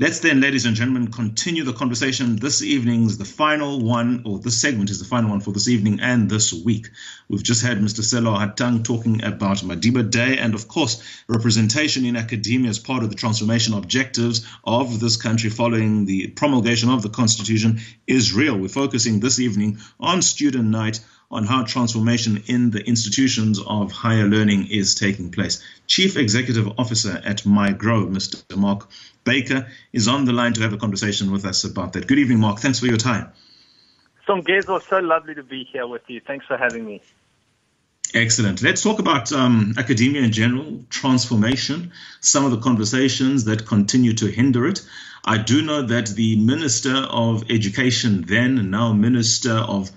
Let's then, ladies and gentlemen, continue the conversation. This evening's the final one, or this segment is the final one for this evening and this week. We've just had Mr. Sello Hatang talking about Madiba Day and, of course, representation in academia as part of the transformation objectives of this country following the promulgation of the Constitution is real. We're focusing this evening on Student Night on how transformation in the institutions of higher learning is taking place. Chief Executive Officer at MyGrow, Mr. Mark Baker, is on the line to have a conversation with us about that. Good evening, Mark. Thanks for your time. Songezo, so lovely to be here with you. Thanks for having me. Excellent. Let's talk about um, academia in general, transformation, some of the conversations that continue to hinder it. I do know that the Minister of Education, then and now Minister of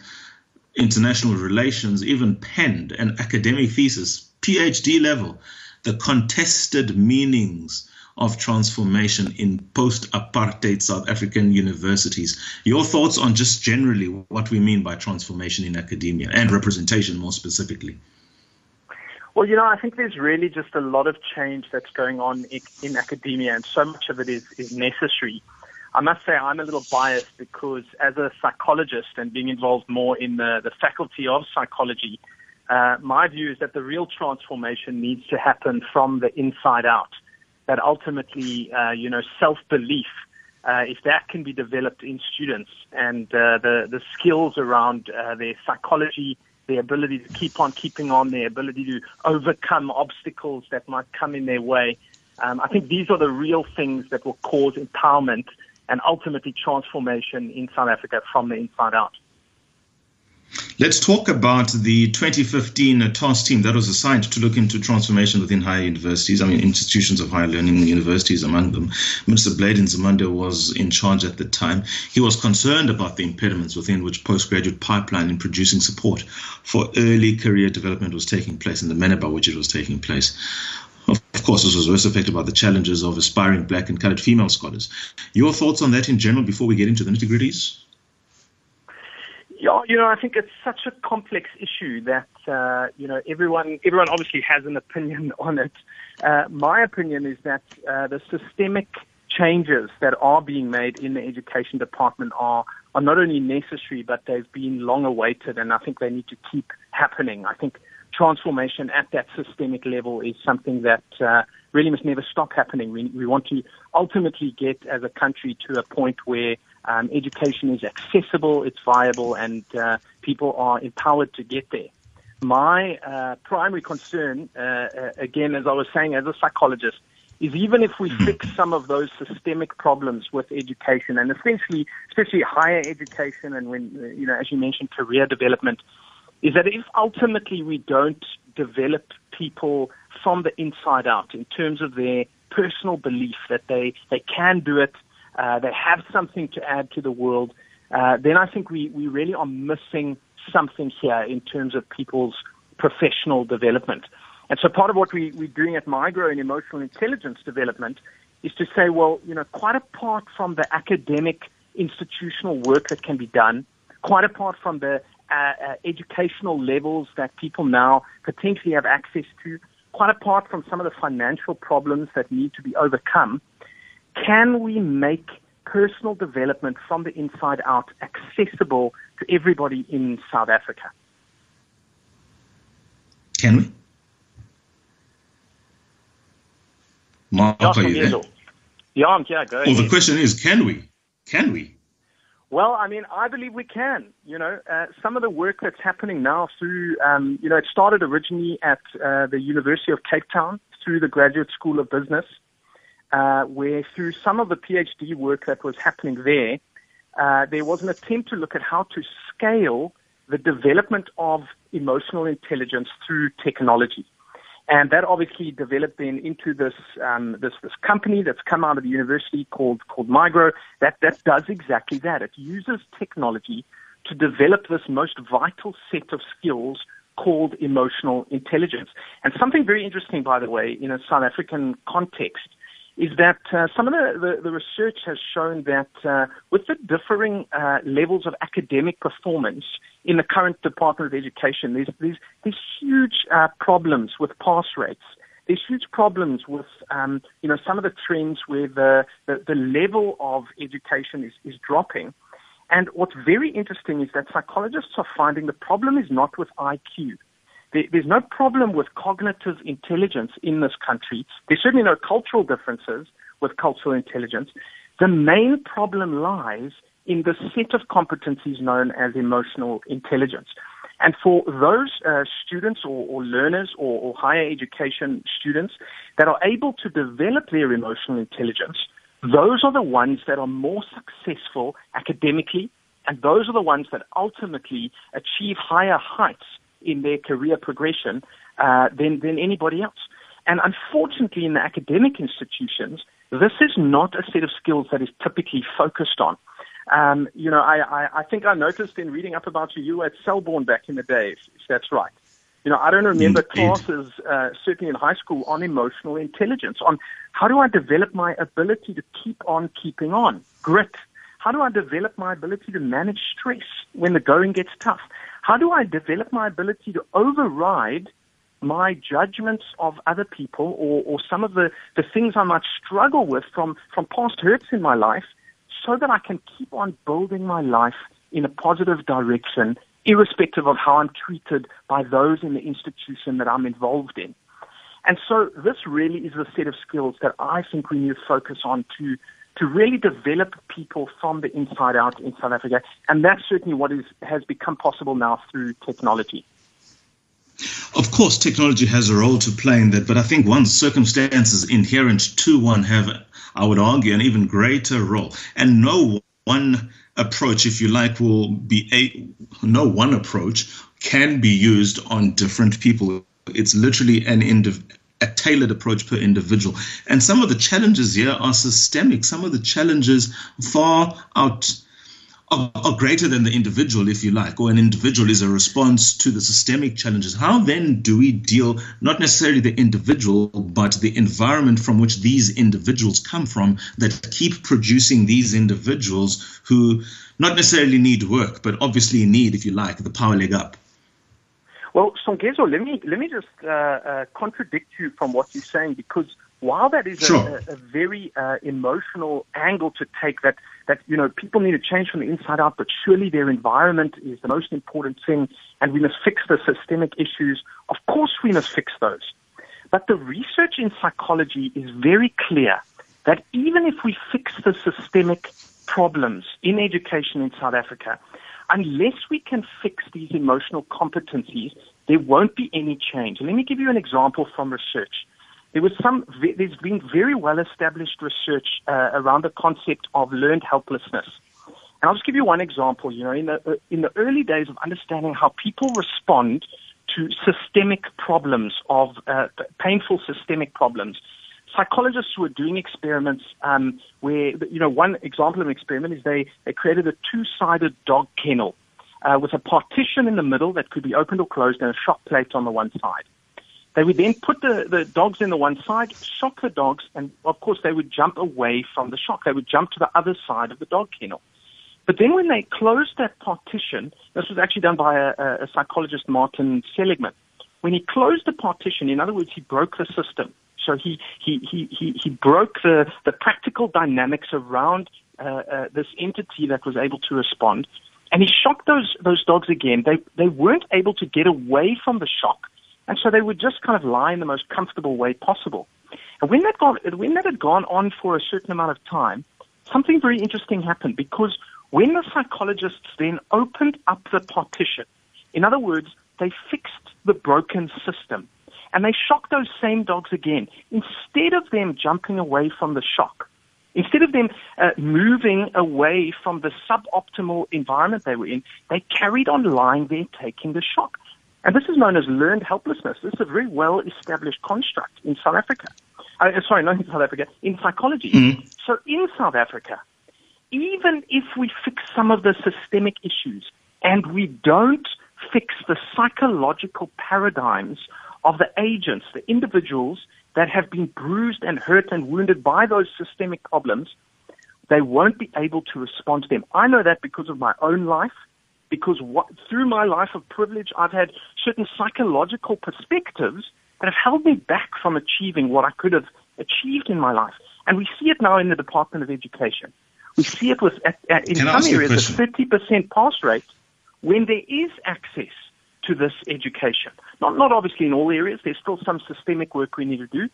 international relations even penned an academic thesis, PhD level, the contested meanings of transformation in post apartheid South African universities. Your thoughts on just generally what we mean by transformation in academia and representation more specifically? Well, you know, I think there's really just a lot of change that's going on in academia, and so much of it is, is necessary. I must say I'm a little biased because as a psychologist and being involved more in the, the faculty of psychology, uh, my view is that the real transformation needs to happen from the inside out. That ultimately, uh, you know, self-belief, uh, if that can be developed in students and uh, the, the skills around uh, their psychology, their ability to keep on keeping on, their ability to overcome obstacles that might come in their way, um, I think these are the real things that will cause empowerment and ultimately transformation in South Africa from the inside out. Let's talk about the 2015 task team that was assigned to look into transformation within higher universities, I mean, institutions of higher learning, universities among them. Minister Blade Nzimande was in charge at the time. He was concerned about the impediments within which postgraduate pipeline in producing support for early career development was taking place and the manner by which it was taking place. Of course, this was also affected by the challenges of aspiring black and colored female scholars. Your thoughts on that in general before we get into the nitty gritties? Yeah, you know, I think it's such a complex issue that uh, you know everyone everyone obviously has an opinion on it. Uh, my opinion is that uh, the systemic changes that are being made in the education department are are not only necessary but they've been long awaited, and I think they need to keep happening. I think transformation at that systemic level is something that uh, really must never stop happening. We, we want to ultimately get as a country to a point where um, education is accessible, it's viable, and uh, people are empowered to get there. My uh, primary concern, uh, uh, again, as I was saying, as a psychologist, is even if we hmm. fix some of those systemic problems with education and essentially, especially higher education and when, you know, as you mentioned, career development, is that if ultimately we don't develop people from the inside out in terms of their personal belief that they, they can do it, uh, they have something to add to the world, uh, then I think we, we really are missing something here in terms of people's professional development. And so part of what we, we're doing at MyGrow in emotional intelligence development is to say, well, you know, quite apart from the academic institutional work that can be done, quite apart from the uh, uh, educational levels that people now potentially have access to, quite apart from some of the financial problems that need to be overcome, can we make personal development from the inside out accessible to everybody in South Africa? Can we? Mark, are you there? Yeah, I'm here. Go well, the question is, can we? Can we? Well, I mean, I believe we can. You know, uh, some of the work that's happening now through, um, you know, it started originally at uh, the University of Cape Town through the Graduate School of Business, uh, where through some of the PhD work that was happening there, uh, there was an attempt to look at how to scale the development of emotional intelligence through technology. And that obviously developed then into this um, this this company that's come out of the university called called MyGrow. That that does exactly that. It uses technology to develop this most vital set of skills called emotional intelligence. And something very interesting, by the way, in a South African context, is that uh, some of the, the, the, research has shown that uh, with the differing uh, levels of academic performance in the current Department of Education, there's, there's, there's huge uh, problems with pass rates there's huge problems with, um, you know, some of the trends where the, the, the level of education is, is dropping. And what's very interesting is that psychologists are finding the problem is not with IQ. There, there's no problem with cognitive intelligence in this country. There's certainly no cultural differences with cultural intelligence. The main problem lies in the set of competencies known as emotional intelligence. And for those uh, students or, or learners or, or, higher education students that are able to develop their emotional intelligence, those are the ones that are more successful academically, and those are the ones that ultimately achieve higher heights in their career progression uh, than, than anybody else. And unfortunately, in the academic institutions, this is not a set of skills that is typically focused on. Um, you know, I, I, I think I noticed in reading up about you, you were at Selborne back in the day, if, if that's right. You know, I don't remember Indeed. classes, uh, certainly in high school, on emotional intelligence, on how do I develop my ability to keep on keeping on, grit. How do I develop my ability to manage stress when the going gets tough? How do I develop my ability to override my judgments of other people or, or some of the, the things I might struggle with from, from past hurts in my life so that I can keep on building my life in a positive direction, irrespective of how I'm treated by those in the institution that I'm involved in. And so this really is the set of skills that I think we need to focus on to to really develop people from the inside out in South Africa. And that's certainly what is, has become possible now through technology. Of course, technology has a role to play in that, but I think one's circumstances inherent to one have, I would argue, an even greater role. And no one approach, if you like, will be a no one approach can be used on different people. It's literally an indiv- a tailored approach per individual. And some of the challenges here are systemic. Some of the challenges far out are, are, greater than the individual, if you like, or an individual is a response to the systemic challenges. How then do we deal, not necessarily the individual, but the environment from which these individuals come from that keep producing these individuals who not necessarily need work, but obviously need, if you like, the power leg up? Well, Songezo, let me let me just uh, uh, contradict you from what you're saying because while that is sure. a, a, very uh, emotional angle to take, that that you know people need to change from the inside out, but surely their environment is the most important thing, and we must fix the systemic issues. Of course, we must fix those. But the research in psychology is very clear that even if we fix the systemic problems in education in South Africa, unless we can fix these emotional competencies, there won't be any change. let me give you an example from research. There was some, there's been very well established research uh, around the concept of learned helplessness. And I'll just give you one example. You know, in the, in the early days of understanding how people respond to systemic problems of uh, painful systemic problems, psychologists were doing experiments um, where, you know, one example of an experiment is they, they created a two-sided dog kennel uh, with a partition in the middle that could be opened or closed and a shock plate on the one side. They would then put the, the dogs in the one side, shock the dogs, and of course they would jump away from the shock. They would jump to the other side of the dog kennel. But then when they closed that partition, this was actually done by a, a psychologist, Martin Seligman. When he closed the partition, in other words, he broke the system. So he, he, he, he, he broke the, the practical dynamics around uh, uh, this entity that was able to respond. And he shocked those, those dogs again. They, they weren't able to get away from the shock. And so they would just kind of lie in the most comfortable way possible. And when that, got, when that had gone on for a certain amount of time, something very interesting happened because when the psychologists then opened up the partition, in other words, they fixed the broken system and they shocked those same dogs again. Instead of them jumping away from the shock, instead of them uh, moving away from the suboptimal environment they were in, they carried on lying there taking the shock. And this is known as learned helplessness. This is a very well established construct in South Africa. Uh, sorry, not in South Africa, in psychology. Mm. So in South Africa, even if we fix some of the systemic issues and we don't fix the psychological paradigms of the agents, the individuals that have been bruised and hurt and wounded by those systemic problems, they won't be able to respond to them. I know that because of my own life, because what, through my life of privilege, I've had certain psychological perspectives that have held me back from achieving what I could have achieved in my life. And we see it now in the Department of Education. We see it with, at, at, in Can some areas, a 30% pass rate when there is access to this education. Not, not obviously in all areas. There's still some systemic work we need to do.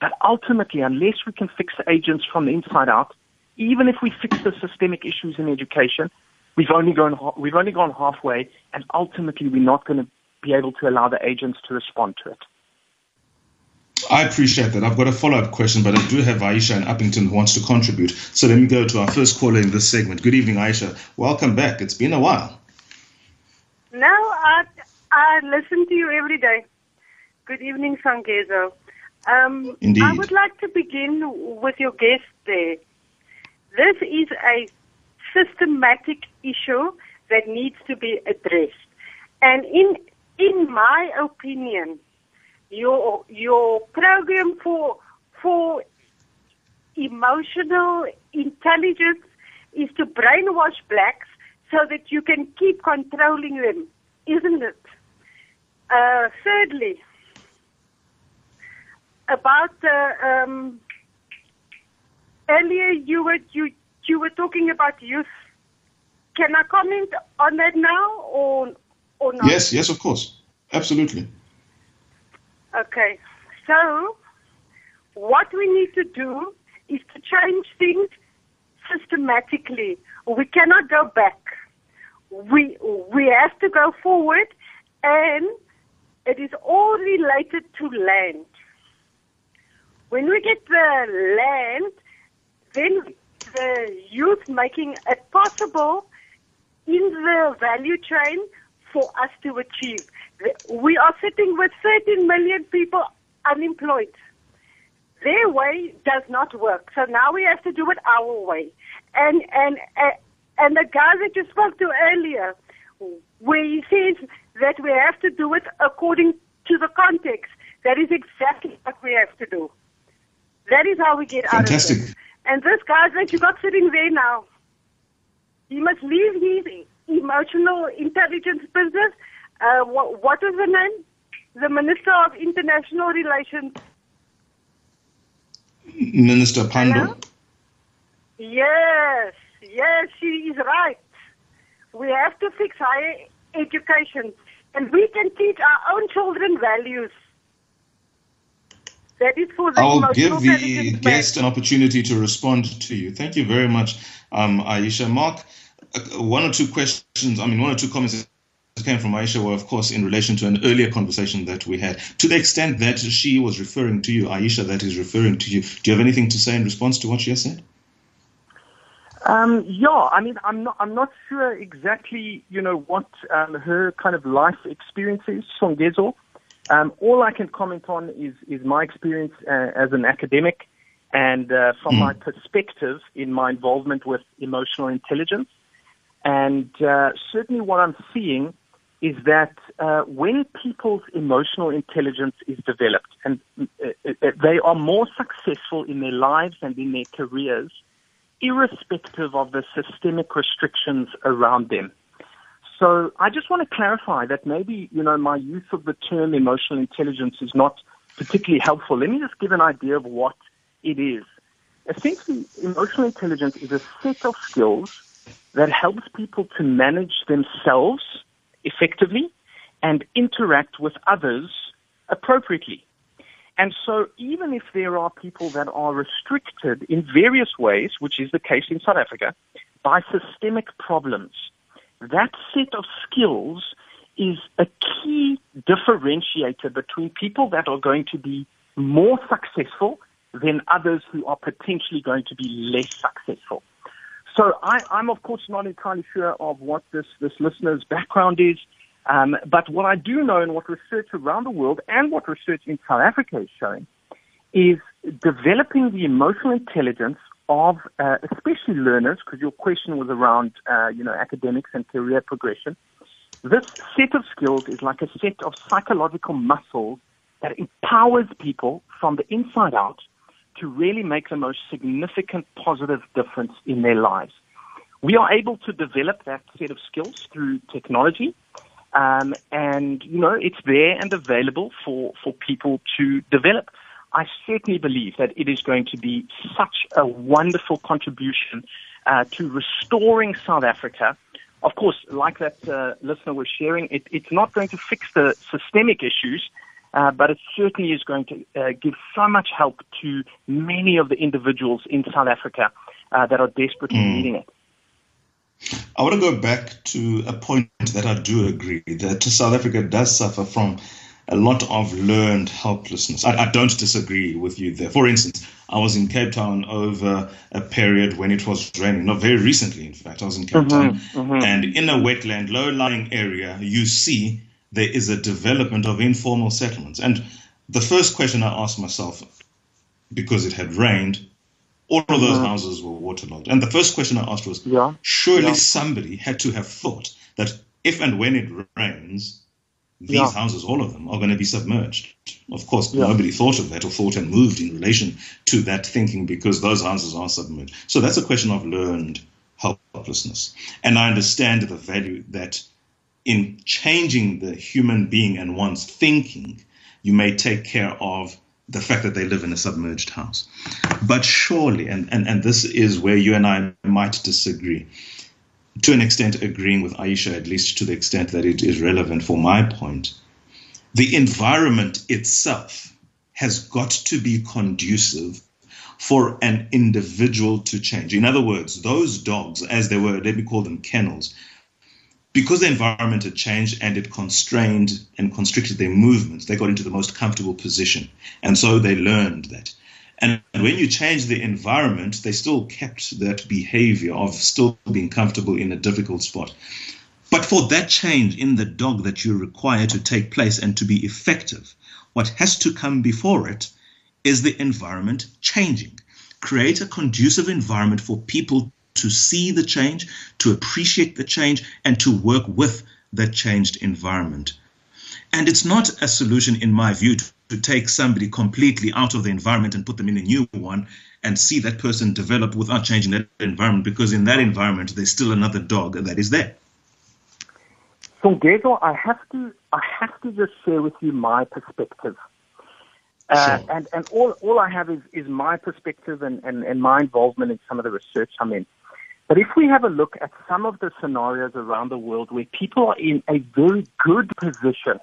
But ultimately, unless we can fix the agents from the inside out, even if we fix the systemic issues in education, we've only gone we've only gone halfway, and ultimately we're not going to be able to allow the agents to respond to it. I appreciate that. I've got a follow up question, but I do have Aisha in Upington who wants to contribute. So let me go to our first caller in this segment. Good evening, Aisha. Welcome back. It's been a while. No, I, I listen to you every day. Good evening, Songezo. Um, Indeed. I would like to begin with your guest there. This is a systematic issue that needs to be addressed. And in in my opinion, your your program for for emotional intelligence is to brainwash blacks so that you can keep controlling them, isn't it? Uh, thirdly, about the um, earlier you were you you were talking about youth. Can I comment on that now or or not? Yes, yes, of course. Absolutely. Okay. So what we need to do is to change things systematically. We cannot go back. We we have to go forward and it is all related to land. When we get the land, then the youth making it possible in the value chain for us to achieve. We are sitting with 13 million people unemployed. Their way does not work. So now we have to do it our way. And, and, and the guy that you spoke to earlier, where he says that we have to do it according to the context, that is exactly what we have to do. That is how we get Fantastic. out of it. And this guy that you got sitting there now, he must leave his emotional intelligence business. Uh, what, what is the name? The Minister of International Relations. Minister. Hello? Yes, yes, she is right. We have to fix higher education, and we can teach our own children values. That is for the I'll give the guest an opportunity to respond to you. Thank you very much, um, Aisha. Mark, uh, one or two questions, I mean, one or two comments came from Aisha were, of course, in relation to an earlier conversation that we had. To the extent that she was referring to you, Aisha, that is referring to you, do you have anything to say in response to what she has said? Um, yeah, I mean, I'm not, I'm not sure exactly, you know, what um, her kind of life experience is, Songezo. Um, all I can comment on is, is my experience uh, as an academic and uh, from Mm. my perspective in my involvement with emotional intelligence. And uh, certainly what I'm seeing is that uh, when people's emotional intelligence is developed and uh, uh, they are more successful in their lives and in their careers, irrespective of the systemic restrictions around them. So I just want to clarify that maybe, you know, my use of the term emotional intelligence is not particularly helpful. Let me just give an idea of what it is. Essentially, emotional intelligence is a set of skills that helps people to manage themselves effectively and interact with others appropriately. And so even if there are people that are restricted in various ways, which is the case in South Africa, by systemic problems, that set of skills is a key differentiator between people that are going to be more successful than others who are potentially going to be less successful. So I, I'm of course not entirely sure of what this, this listener's background is, um, but what I do know and what research around the world and what research in South Africa is showing is developing the emotional intelligence of uh, especially learners, because your question was around uh, you know academics and career progression. This set of skills is like a set of psychological muscles that empowers people from the inside out to really make the most significant positive difference in their lives. We are able to develop that set of skills through technology, Um, and, you know, it's there and available for, for people to develop. I certainly believe that it is going to be such a wonderful contribution uh, to restoring South Africa. Of course, like that uh, listener was sharing, it, it's not going to fix the systemic issues, uh, but it certainly is going to uh, give so much help to many of the individuals in South Africa uh, that are desperately mm. needing it. I want to go back to a point that I do agree that South Africa does suffer from a lot of learned helplessness. I, I, don't disagree with you there. For instance, I was in Cape Town over a period when it was raining, not very recently, in fact. I was in Cape mm-hmm, Town. Mm-hmm. And in a wetland, low lying area, you see there is a development of informal settlements. And the first question I asked myself, because it had rained, all of those mm-hmm. houses were waterlogged. And the first question I asked was, yeah, surely yeah. somebody had to have thought that if and when it rains, these yeah. houses, all of them, are going to be submerged. Of course, nobody thought of that or thought and moved in relation to that thinking because those houses are submerged. So that's a question of learned helplessness. And I understand the value that in changing the human being and one's thinking, you may take care of the fact that they live in a submerged house. But surely, and, and, and this is where you and I might disagree, to an extent agreeing with Aisha, at least to the extent that it is relevant for my point, the environment itself has got to be conducive for an individual to change. In other words, those dogs, as they were, let me call them kennels, because the environment had changed and it constrained and constricted their movements, they got into the most comfortable position. And so they learned that. And when you change the environment, they still kept that behavior of still being comfortable in a difficult spot. But for that change in the dog that you require to take place and to be effective, what has to come before it is the environment changing. Create a conducive environment for people to see the change, to appreciate the change, and to work with that changed environment. And it's not a solution, in my view, to, to take somebody completely out of the environment and put them in a new one and see that person develop without changing that environment, because in that environment, there's still another dog that is there. So, Gregor, I have to, I have to just share with you my perspective. Uh, sure. And and all, all I have is, is my perspective and, and, and my involvement in some of the research I'm in. But if we have a look at some of the scenarios around the world where people are in a very good position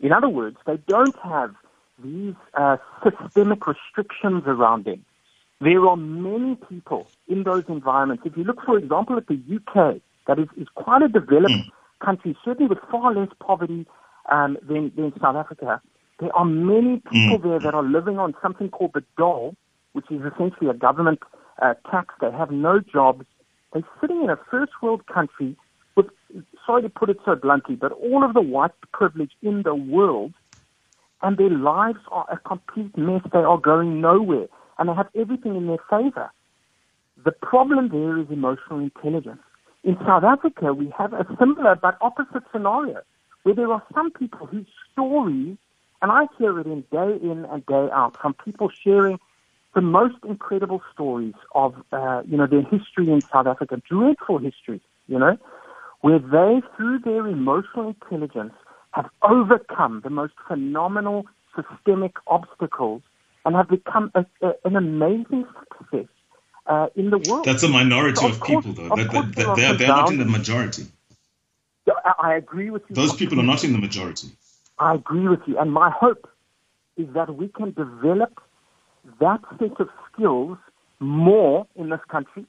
in other words, they don't have these uh, systemic restrictions around them. There are many people in those environments. If you look, for example, at the UK, that is, is quite a developed mm. country, certainly with far less poverty um, than, than South Africa. There are many people mm. there that are living on something called the dole, which is essentially a government uh, tax. They have no jobs. They're sitting in a first world country with, sorry to put it so bluntly, but all of the white privilege in the world and their lives are a complete mess. They are going nowhere and they have everything in their favor. The problem there is emotional intelligence. In South Africa, we have a similar but opposite scenario where there are some people whose stories, and I hear it in day in and day out from people sharing the most incredible stories of, uh, you know, their history in South Africa, dreadful history, you know, where they, through their emotional intelligence, have overcome the most phenomenal systemic obstacles and have become a, a, an amazing success uh, in the world. That's a minority of, of course, people, though. That, that, that, they are, they're not in the majority. I agree with you. Those people are not in the majority. I agree with you. And my hope is that we can develop that set of skills more in this country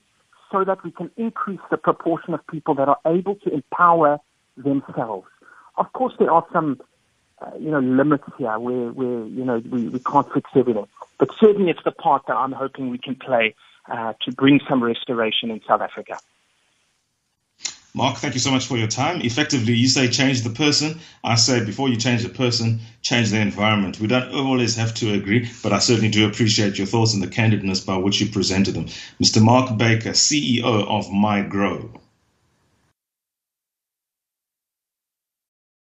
so that we can increase the proportion of people that are able to empower themselves. Of course, there are some, uh, you know, limits here where, where you know, we, we can't fix everything. But certainly it's the part that I'm hoping we can play uh, to bring some restoration in South Africa. Mark, thank you so much for your time. Effectively, you say change the person. I say before you change the person, change the environment. We don't always have to agree, but I certainly do appreciate your thoughts and the candidness by which you presented them. Mr. Mark Baker, CEO of MyGrow.